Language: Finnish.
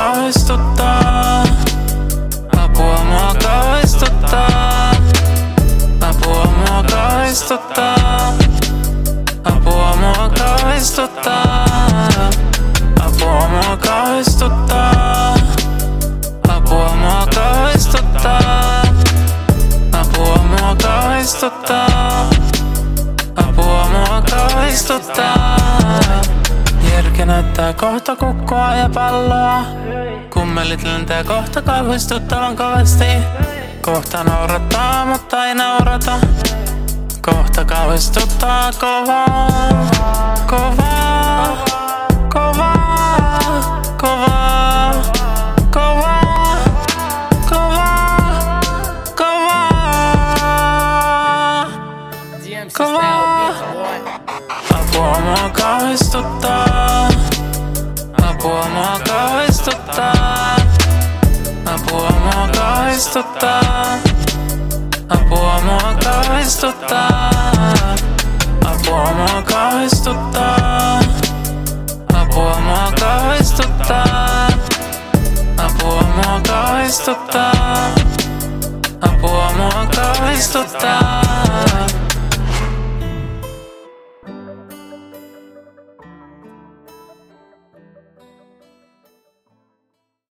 acabes tota Apua mua acabes tota Apua mua acabes tota Apua mua acabes tota Apua mua acabes tota Apua mua acabes tota Apua mua acabes tota Apua mua acabes tota palloa. Kummelit lentää kohta kauhistuttavan kovasti. Kohta naurattaa, mutta ei naurata. Kohta kauhistuttaa kovaa, kovaa, kovaa, kovaa, kovaa, kovaa, kovaa, kovaa. Apua mua kauhistuttaa, kauhistuttaa. Apua mua kauhistuttaa. Apua mua kauhistuttaa. Apua mua kauhistuttaa. Apua mua kauhistuttaa. Apua mua kauhistuttaa.